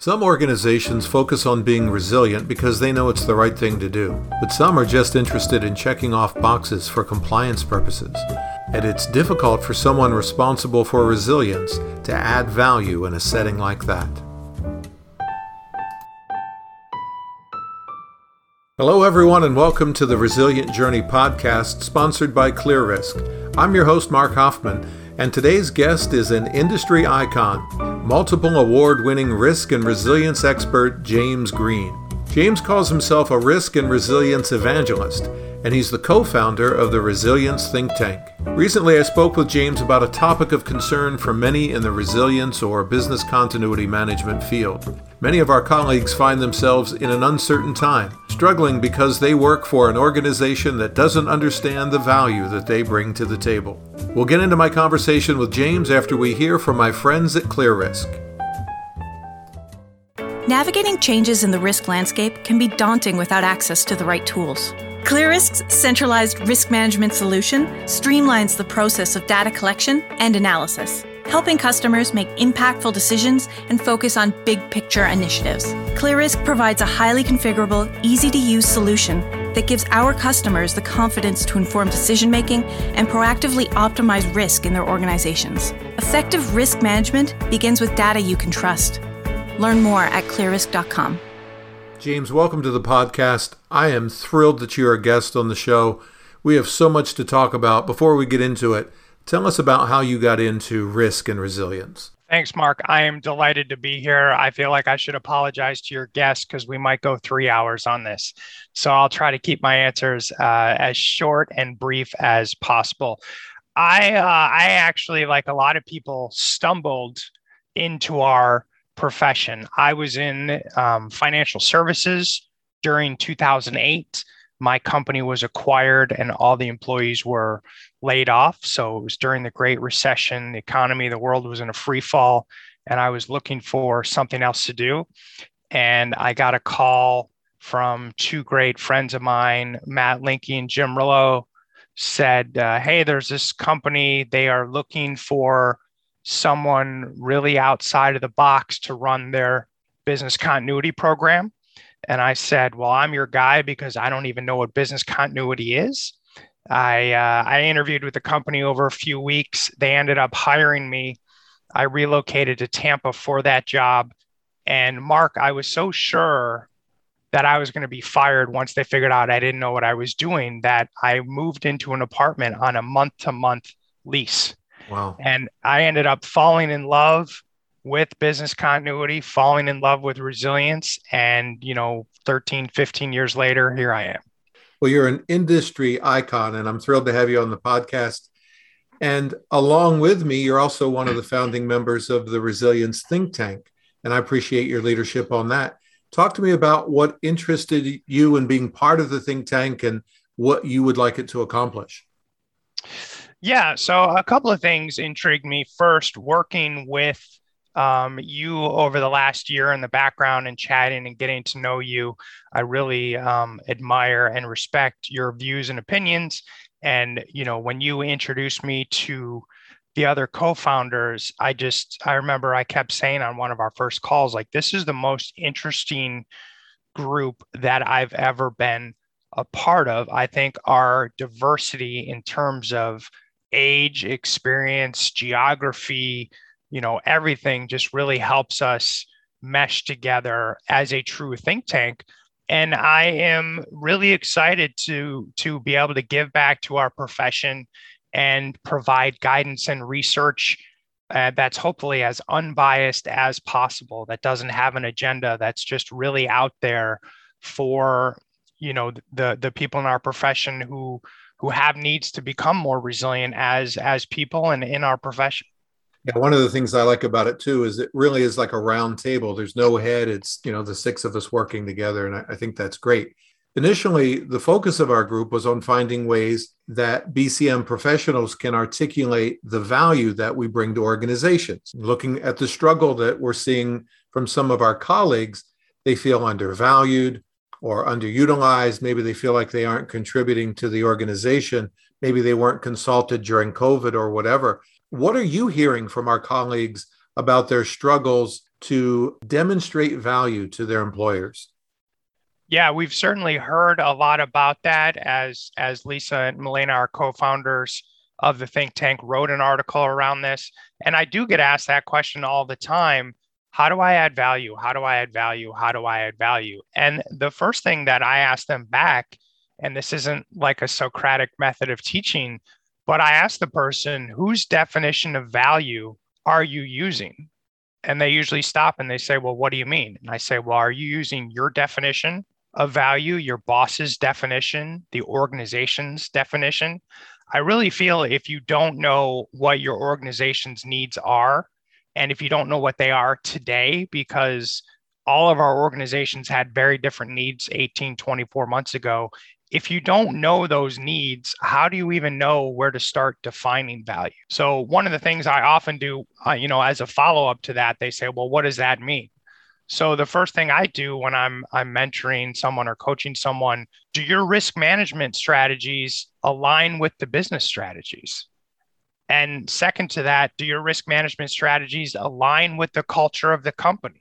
Some organizations focus on being resilient because they know it's the right thing to do, but some are just interested in checking off boxes for compliance purposes. And it's difficult for someone responsible for resilience to add value in a setting like that. Hello, everyone, and welcome to the Resilient Journey podcast sponsored by ClearRisk. I'm your host, Mark Hoffman, and today's guest is an industry icon, multiple award winning risk and resilience expert James Green. James calls himself a risk and resilience evangelist and he's the co founder of the Resilience Think Tank. Recently, I spoke with James about a topic of concern for many in the resilience or business continuity management field. Many of our colleagues find themselves in an uncertain time, struggling because they work for an organization that doesn't understand the value that they bring to the table. We'll get into my conversation with James after we hear from my friends at ClearRisk. Navigating changes in the risk landscape can be daunting without access to the right tools. ClearRisk's centralized risk management solution streamlines the process of data collection and analysis, helping customers make impactful decisions and focus on big picture initiatives. ClearRisk provides a highly configurable, easy to use solution that gives our customers the confidence to inform decision making and proactively optimize risk in their organizations. Effective risk management begins with data you can trust. Learn more at clearrisk.com. James, welcome to the podcast. I am thrilled that you're a guest on the show. We have so much to talk about. Before we get into it, tell us about how you got into risk and resilience. Thanks, Mark. I am delighted to be here. I feel like I should apologize to your guests because we might go three hours on this. So I'll try to keep my answers uh, as short and brief as possible. I uh, I actually, like a lot of people, stumbled into our profession. I was in um, financial services during 2008. My company was acquired and all the employees were laid off. So it was during the Great Recession, the economy, the world was in a free fall, and I was looking for something else to do. And I got a call from two great friends of mine, Matt Linky and Jim Rillo, said, uh, Hey, there's this company. They are looking for someone really outside of the box to run their business continuity program. And I said, Well, I'm your guy because I don't even know what business continuity is. I, uh, I interviewed with the company over a few weeks. They ended up hiring me. I relocated to Tampa for that job. And Mark, I was so sure that I was going to be fired once they figured out I didn't know what I was doing that I moved into an apartment on a month to month lease. Wow. And I ended up falling in love with business continuity, falling in love with resilience. And, you know, 13, 15 years later, here I am. Well, you're an industry icon, and I'm thrilled to have you on the podcast. And along with me, you're also one of the founding members of the Resilience Think Tank. And I appreciate your leadership on that. Talk to me about what interested you in being part of the think tank and what you would like it to accomplish. Yeah, so a couple of things intrigued me. First, working with um, you over the last year in the background and chatting and getting to know you, I really um, admire and respect your views and opinions. And you know, when you introduced me to the other co-founders, I just I remember I kept saying on one of our first calls, like this is the most interesting group that I've ever been a part of. I think our diversity in terms of age, experience, geography, you know, everything just really helps us mesh together as a true think tank. And I am really excited to to be able to give back to our profession and provide guidance and research uh, that's hopefully as unbiased as possible that doesn't have an agenda that's just really out there for you know the the people in our profession who who have needs to become more resilient as as people and in our profession. Yeah, one of the things I like about it too is it really is like a round table. There's no head. It's you know the six of us working together, and I, I think that's great. Initially, the focus of our group was on finding ways that BCM professionals can articulate the value that we bring to organizations. Looking at the struggle that we're seeing from some of our colleagues, they feel undervalued, or underutilized. Maybe they feel like they aren't contributing to the organization. Maybe they weren't consulted during COVID or whatever. What are you hearing from our colleagues about their struggles to demonstrate value to their employers? Yeah, we've certainly heard a lot about that as as Lisa and Milena, our co-founders of the think tank, wrote an article around this. And I do get asked that question all the time. How do I add value? How do I add value? How do I add value? And the first thing that I ask them back, and this isn't like a Socratic method of teaching, but I ask the person, whose definition of value are you using? And they usually stop and they say, Well, what do you mean? And I say, Well, are you using your definition of value, your boss's definition, the organization's definition. I really feel if you don't know what your organization's needs are, and if you don't know what they are today, because all of our organizations had very different needs 18, 24 months ago. If you don't know those needs, how do you even know where to start defining value? So, one of the things I often do, uh, you know, as a follow up to that, they say, well, what does that mean? So the first thing I do when I'm I'm mentoring someone or coaching someone, do your risk management strategies align with the business strategies? And second to that, do your risk management strategies align with the culture of the company?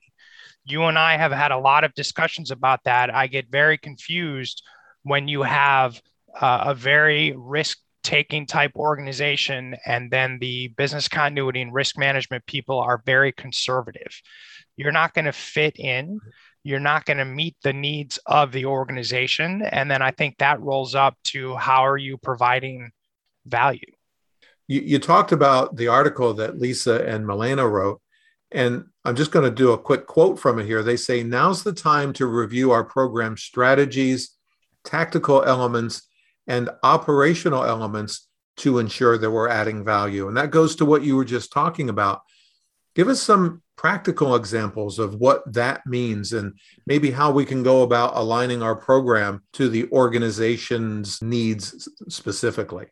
You and I have had a lot of discussions about that. I get very confused when you have uh, a very risk taking type organization and then the business continuity and risk management people are very conservative. You're not going to fit in. You're not going to meet the needs of the organization. And then i think that rolls up to how are you providing value? You, you talked about the article that lisa and milena wrote and i'm just going to do a quick quote from it here. They say now's the time to review our program strategies tactical elements and operational elements to ensure that we're adding value and that goes to what you were just talking about give us some practical examples of what that means and maybe how we can go about aligning our program to the organization's needs specifically.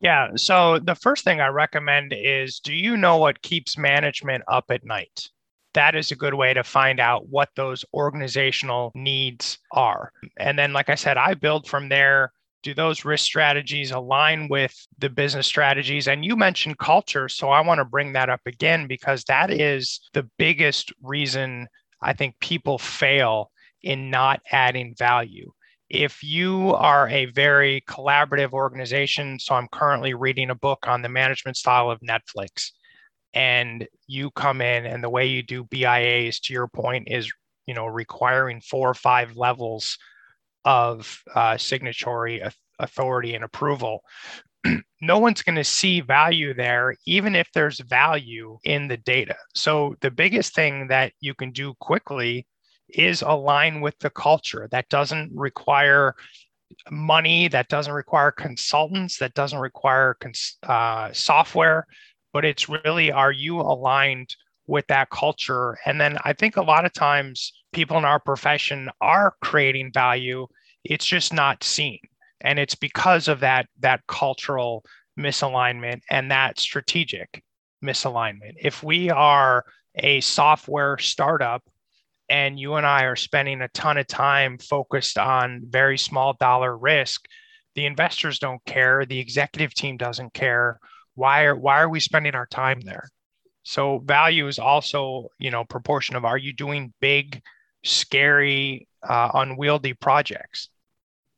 Yeah. So the first thing I recommend is do you know what keeps management up at night? That is a good way to find out what those organizational needs are. And then, like I said, I build from there. Do those risk strategies align with the business strategies? And you mentioned culture so i want to bring that up again because that is the biggest reason i think people fail in not adding value. If you are a very collaborative organization so i'm currently reading a book on the management style of netflix and you come in and the way you do bias to your point is you know requiring four or five levels of uh, signatory authority and approval, no one's going to see value there, even if there's value in the data. So, the biggest thing that you can do quickly is align with the culture. That doesn't require money, that doesn't require consultants, that doesn't require cons- uh, software, but it's really are you aligned with that culture? And then I think a lot of times people in our profession are creating value. It's just not seen. And it's because of that that cultural misalignment and that strategic misalignment. If we are a software startup and you and I are spending a ton of time focused on very small dollar risk the investors don't care the executive team doesn't care why are why are we spending our time there? So value is also you know proportion of are you doing big scary uh, unwieldy projects?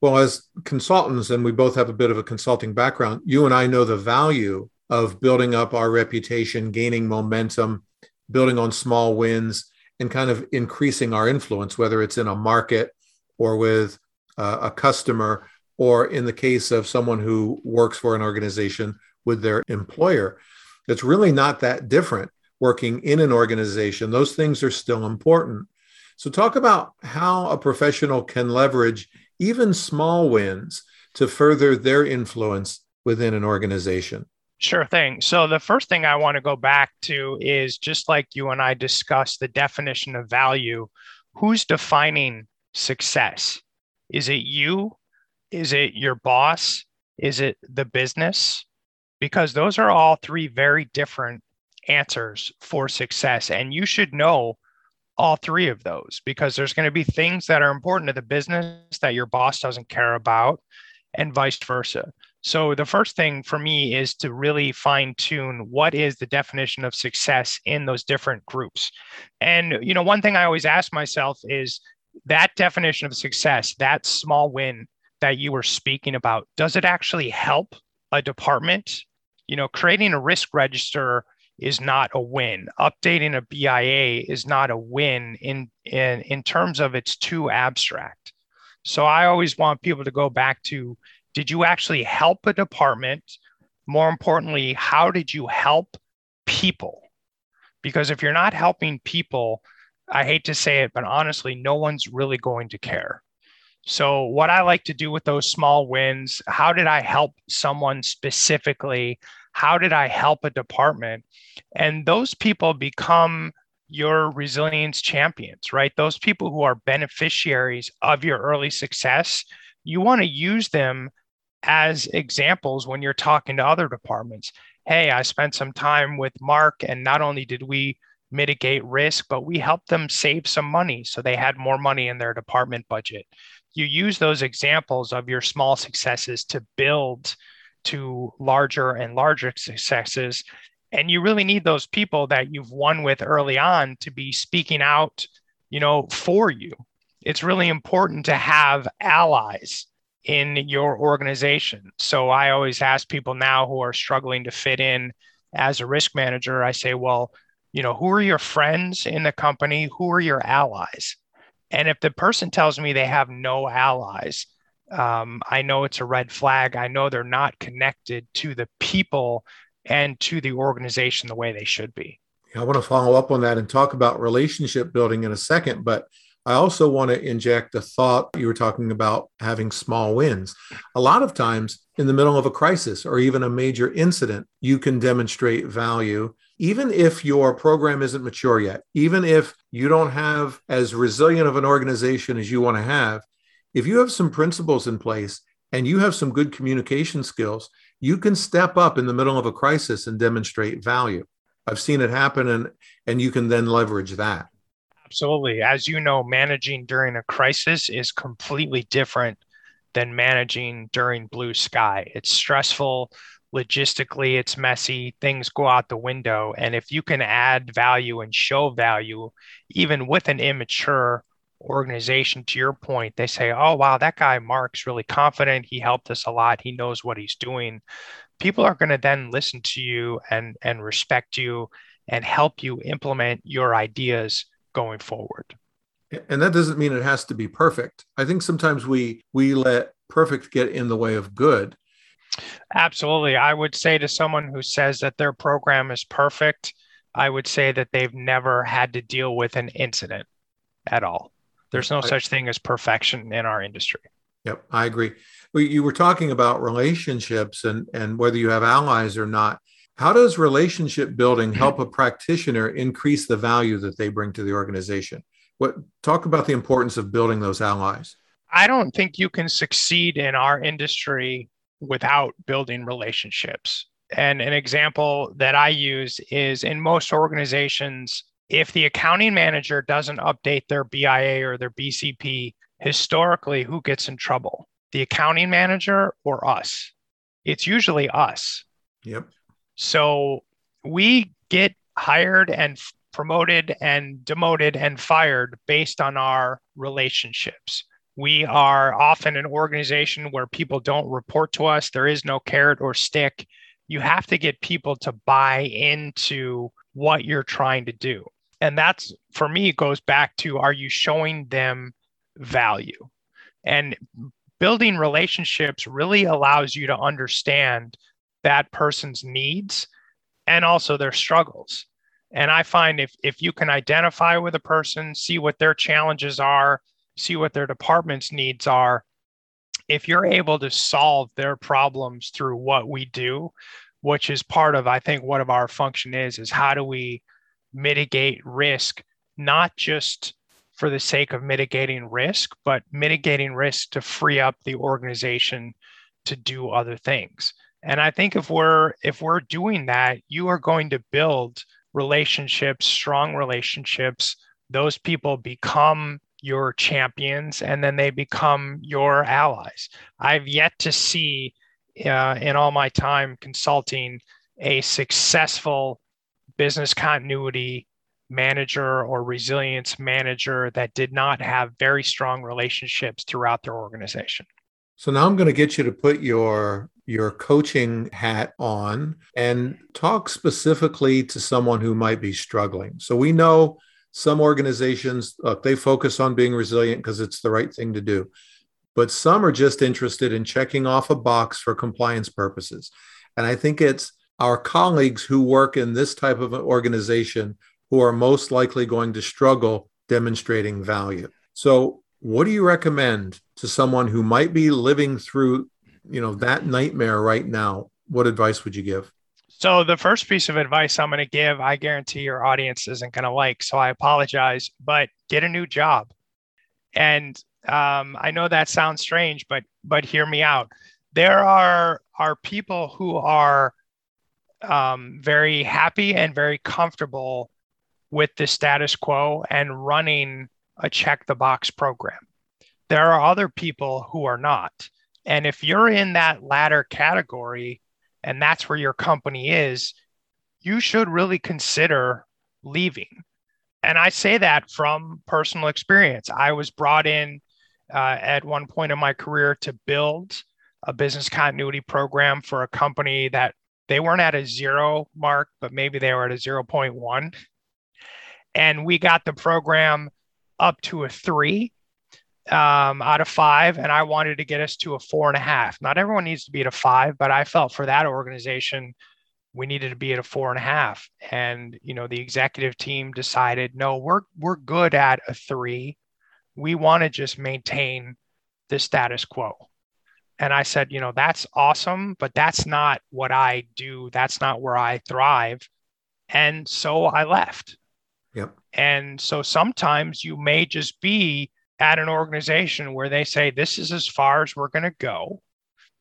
Well, as consultants, and we both have a bit of a consulting background, you and I know the value of building up our reputation, gaining momentum, building on small wins, and kind of increasing our influence, whether it's in a market or with uh, a customer, or in the case of someone who works for an organization with their employer. It's really not that different working in an organization. Those things are still important. So, talk about how a professional can leverage even small wins to further their influence within an organization? Sure thing. So, the first thing I want to go back to is just like you and I discussed the definition of value, who's defining success? Is it you? Is it your boss? Is it the business? Because those are all three very different answers for success. And you should know all three of those because there's going to be things that are important to the business that your boss doesn't care about and vice versa. So the first thing for me is to really fine tune what is the definition of success in those different groups. And you know, one thing I always ask myself is that definition of success, that small win that you were speaking about, does it actually help a department? You know, creating a risk register is not a win. Updating a BIA is not a win in in in terms of it's too abstract. So I always want people to go back to did you actually help a department? More importantly, how did you help people? Because if you're not helping people, I hate to say it, but honestly, no one's really going to care. So, what I like to do with those small wins, how did I help someone specifically? How did I help a department? And those people become your resilience champions, right? Those people who are beneficiaries of your early success, you want to use them as examples when you're talking to other departments. Hey, I spent some time with Mark, and not only did we mitigate risk, but we helped them save some money so they had more money in their department budget. You use those examples of your small successes to build to larger and larger successes. And you really need those people that you've won with early on to be speaking out, you know, for you. It's really important to have allies in your organization. So I always ask people now who are struggling to fit in as a risk manager, I say, well, you know, who are your friends in the company? Who are your allies? And if the person tells me they have no allies, um, I know it's a red flag. I know they're not connected to the people and to the organization the way they should be. I want to follow up on that and talk about relationship building in a second, but I also want to inject a thought. You were talking about having small wins. A lot of times, in the middle of a crisis or even a major incident, you can demonstrate value, even if your program isn't mature yet, even if you don't have as resilient of an organization as you want to have. If you have some principles in place and you have some good communication skills, you can step up in the middle of a crisis and demonstrate value. I've seen it happen, and, and you can then leverage that. Absolutely. As you know, managing during a crisis is completely different than managing during blue sky. It's stressful. Logistically, it's messy. Things go out the window. And if you can add value and show value, even with an immature organization, to your point, they say, oh, wow, that guy Mark's really confident. He helped us a lot. He knows what he's doing. People are going to then listen to you and, and respect you and help you implement your ideas going forward. And that doesn't mean it has to be perfect. I think sometimes we we let perfect get in the way of good. Absolutely. I would say to someone who says that their program is perfect, I would say that they've never had to deal with an incident at all. There's no such thing as perfection in our industry. Yep, I agree. Well, you were talking about relationships and and whether you have allies or not. How does relationship building help a practitioner increase the value that they bring to the organization? What talk about the importance of building those allies? I don't think you can succeed in our industry without building relationships. And an example that I use is in most organizations, if the accounting manager doesn't update their BIA or their BCP, historically, who gets in trouble? The accounting manager or us? It's usually us. Yep. So we get hired and promoted and demoted and fired based on our relationships. We are often an organization where people don't report to us. There is no carrot or stick. You have to get people to buy into what you're trying to do. And that's for me, goes back to are you showing them value? And building relationships really allows you to understand that person's needs and also their struggles. And I find if if you can identify with a person, see what their challenges are, see what their department's needs are, if you're able to solve their problems through what we do, which is part of I think what of our function is is how do we mitigate risk not just for the sake of mitigating risk, but mitigating risk to free up the organization to do other things. And I think if we're if we're doing that, you are going to build relationships, strong relationships. Those people become your champions and then they become your allies. I've yet to see uh, in all my time consulting a successful business continuity manager or resilience manager that did not have very strong relationships throughout their organization. So now I'm going to get you to put your your coaching hat on and talk specifically to someone who might be struggling. So we know some organizations look they focus on being resilient because it's the right thing to do. But some are just interested in checking off a box for compliance purposes. And I think it's our colleagues who work in this type of an organization who are most likely going to struggle demonstrating value. So, what do you recommend to someone who might be living through, you know, that nightmare right now? What advice would you give? So, the first piece of advice I'm going to give, I guarantee your audience isn't going to like. So, I apologize, but get a new job. And um, I know that sounds strange, but but hear me out. There are are people who are um, very happy and very comfortable with the status quo and running a check the box program. There are other people who are not. And if you're in that latter category and that's where your company is, you should really consider leaving. And I say that from personal experience. I was brought in uh, at one point in my career to build a business continuity program for a company that they weren't at a zero mark, but maybe they were at a 0.1 and we got the program up to a three um, out of five, and I wanted to get us to a four and a half. Not everyone needs to be at a five, but I felt for that organization we needed to be at a four and a half. And you know, the executive team decided, no, we're we're good at a three. We want to just maintain the status quo. And I said, you know, that's awesome, but that's not what I do. That's not where I thrive. And so I left. Yep. And so sometimes you may just be at an organization where they say, this is as far as we're going to go.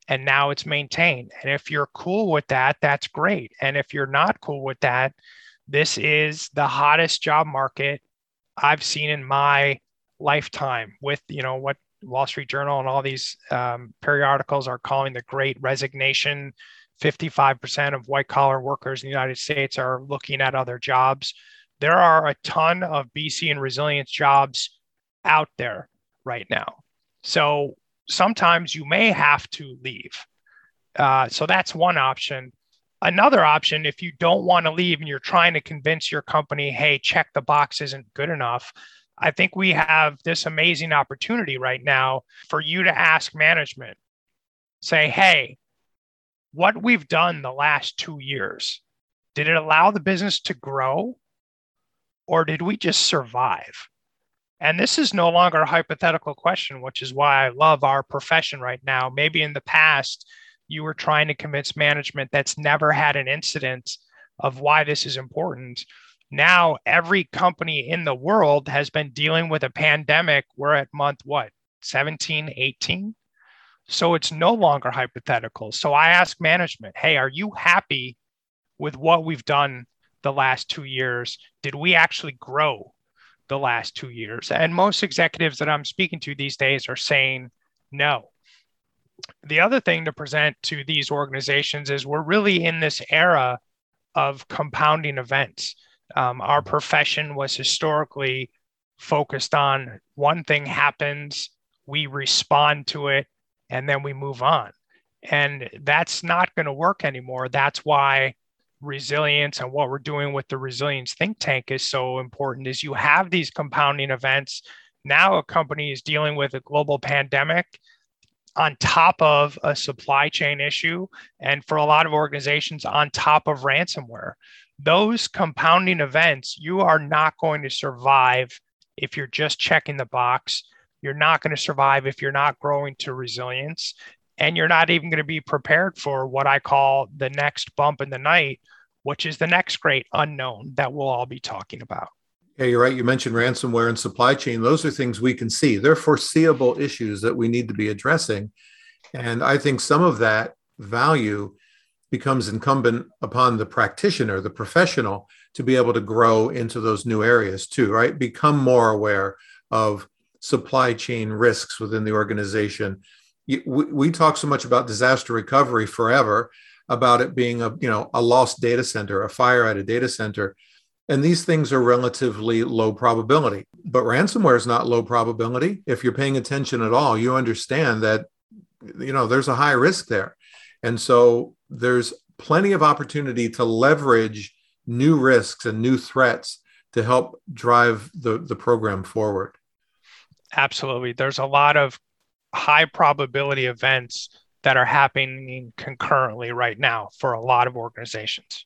And now it's maintained. And if you're cool with that, that's great. And if you're not cool with that, this is the hottest job market I've seen in my lifetime with, you know, what Wall Street Journal and all these um, periodicals are calling the great resignation. 55% of white collar workers in the United States are looking at other jobs there are a ton of BC and resilience jobs out there right now. So sometimes you may have to leave. Uh, so that's one option. Another option, if you don't want to leave and you're trying to convince your company, hey, check the box isn't good enough, I think we have this amazing opportunity right now for you to ask management, say, hey, what we've done the last two years, did it allow the business to grow? or did we just survive? And this is no longer a hypothetical question, which is why I love our profession right now. Maybe in the past, you were trying to convince management that's never had an incident of why this is important. Now, every company in the world has been dealing with a pandemic. We're at month what, 17, 18? So it's no longer hypothetical. So I ask management, hey, are you happy with what we've done the last two years? Did we actually grow the last two years? And most executives that I'm speaking to these days are saying no. The other thing to present to these organizations is we're really in this era of compounding events. Um, our profession was historically focused on one thing happens, we respond to it, and then we move on. And that's not going to work anymore. That's why resilience and what we're doing with the resilience think tank is so important is you have these compounding events. Now a company is dealing with a global pandemic on top of a supply chain issue and for a lot of organizations on top of ransomware. Those compounding events you are not going to survive if you're just checking the box. You're not going to survive if you're not growing to resilience and you're not even going to be prepared for what I call the next bump in the night, which is the next great unknown that we'll all be talking about. Yeah, you're right. You mentioned ransomware and supply chain. Those are things we can see. They're foreseeable issues that we need to be addressing. And I think some of that value becomes incumbent upon the practitioner, the professional, to be able to grow into those new areas too, right? Become more aware of supply chain risks within the organization, we, we talk so much about disaster recovery forever, about it being a you know a lost data center, a fire at a data center, and these things are relatively low probability. But ransomware is not low probability. If you're paying attention at all, you understand that you know there's a high risk there, and so there's plenty of opportunity to leverage new risks and new threats to help drive the, the program forward. Absolutely. There's a lot of high probability events that are happening concurrently right now for a lot of organizations.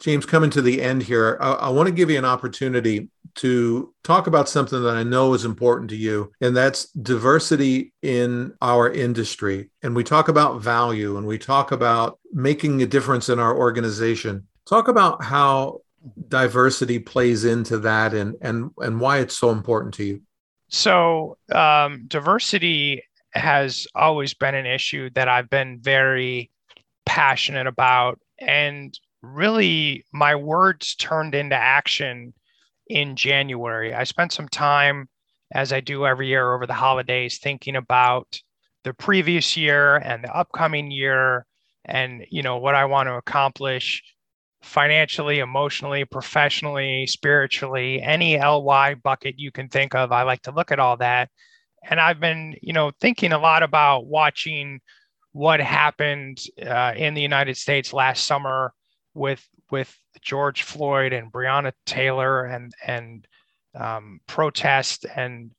James, coming to the end here, I, I, want to give you an opportunity to talk about something that I know is important to you, and that's diversity in our industry. And we talk about value and we talk about making a difference in our organization. Talk about how diversity plays into that and, and, and why it's so important to you. So, um, diversity has always been an issue that I've been very passionate about. And really, my words turned into action in January. I spent some time, as I do every year over the holidays, thinking about the previous year and the upcoming year and you know what I want to accomplish financially, emotionally, professionally, spiritually, any LY bucket you can think of. I like to look at all that and I've been, you know, thinking a lot about watching what happened uh, in the United States last summer with with George Floyd and Breonna Taylor and and um, protest and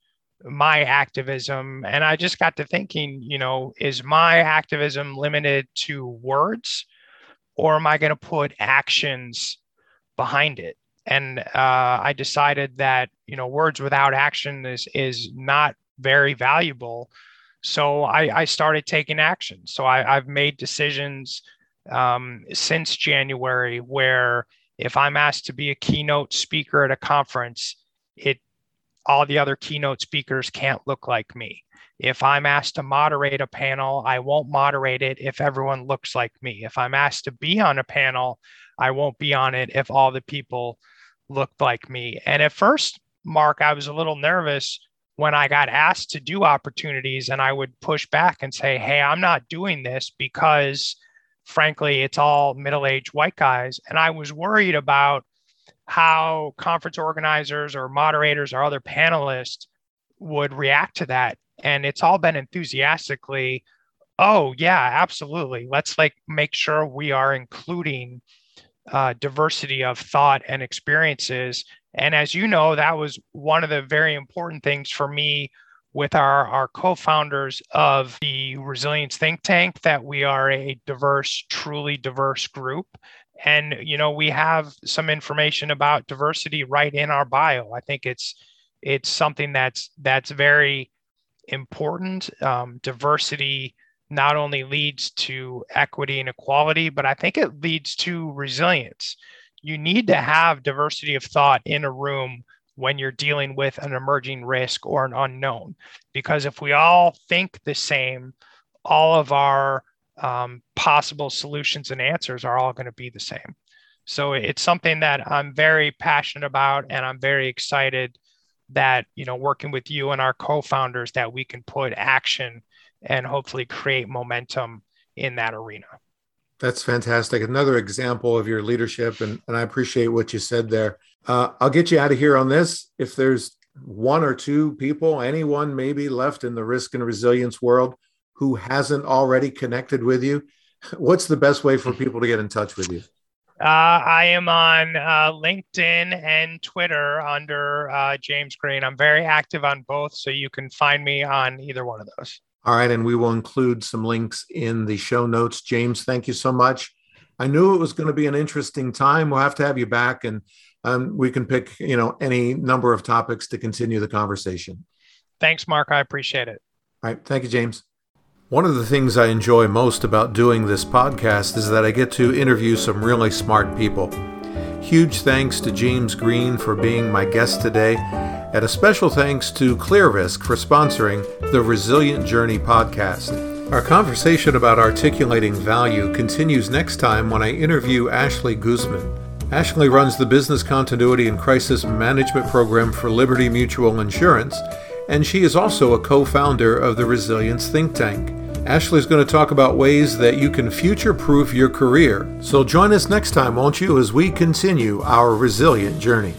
my activism. And I just got to thinking, you know, is my activism limited to words, or am I going to put actions behind it? And uh, I decided that you know words without action is is not very valuable. So I, I started taking action. So I, have made decisions um, since January where if I'm asked to be a keynote speaker at a conference, it all the other keynote speakers can't look like me. If I'm asked to moderate a panel, I won't moderate it if everyone looks like me. If I'm asked to be on a panel, I won't be on it if all the people look like me. And at first, Mark, I was a little nervous when I got asked to do opportunities and I would push back and say, Hey, I'm not doing this because frankly, it's all middle aged white guys. And I was worried about how conference organizers or moderators or other panelists would react to that. And it's all been enthusiastically, oh, yeah, absolutely. Let's like make sure we are including uh, diversity of thought and experiences and as you know, that was one of the very important things for me with our, our co-founders of the resilience think tank that we are a diverse truly diverse group. And you know we have some information about diversity right in our bio. I think it's it's something that's that's very important. Um, diversity not only leads to equity and equality but i think it leads to resilience you need to have diversity of thought in a room when you're dealing with an emerging risk or an unknown. Because if we all think the same, all of our um, possible solutions and answers are all going to be the same. So it's something that I'm very passionate about, and I'm very excited that you know working with you and our co-founders that we can put action and hopefully create momentum in that arena. That's fantastic. Another example of your leadership, and, and I appreciate what you said there. Uh, I'll get you out of here on this. If there's one or two people, anyone maybe left in the risk and resilience world who hasn't already connected with you, what's the best way for people to get in touch with you? Uh, I am on uh, LinkedIn and Twitter under uh, James Green. I'm very active on both, so you can find me on either one of those. All right, and we will include some links in the show notes. James, thank you so much. I knew it was going to be an interesting time. We'll have to have you back, and um, we can pick, you know, any number of topics to continue the conversation. Thanks, Mark. I appreciate it. All right, thank you, James. One of the things I enjoy most about doing this podcast is that I get to interview some really smart people. Huge thanks to James Green for being my guest today and a special thanks to ClearRisk for sponsoring the Resilient Journey podcast. Our conversation about articulating value continues next time when I interview Ashley Guzman. Ashley runs the Business Continuity and Crisis Management Program for Liberty Mutual Insurance, and she is also a co founder of the Resilience Think Tank. Ashley's going to talk about ways that you can future proof your career. So join us next time, won't you, as we continue our resilient journey.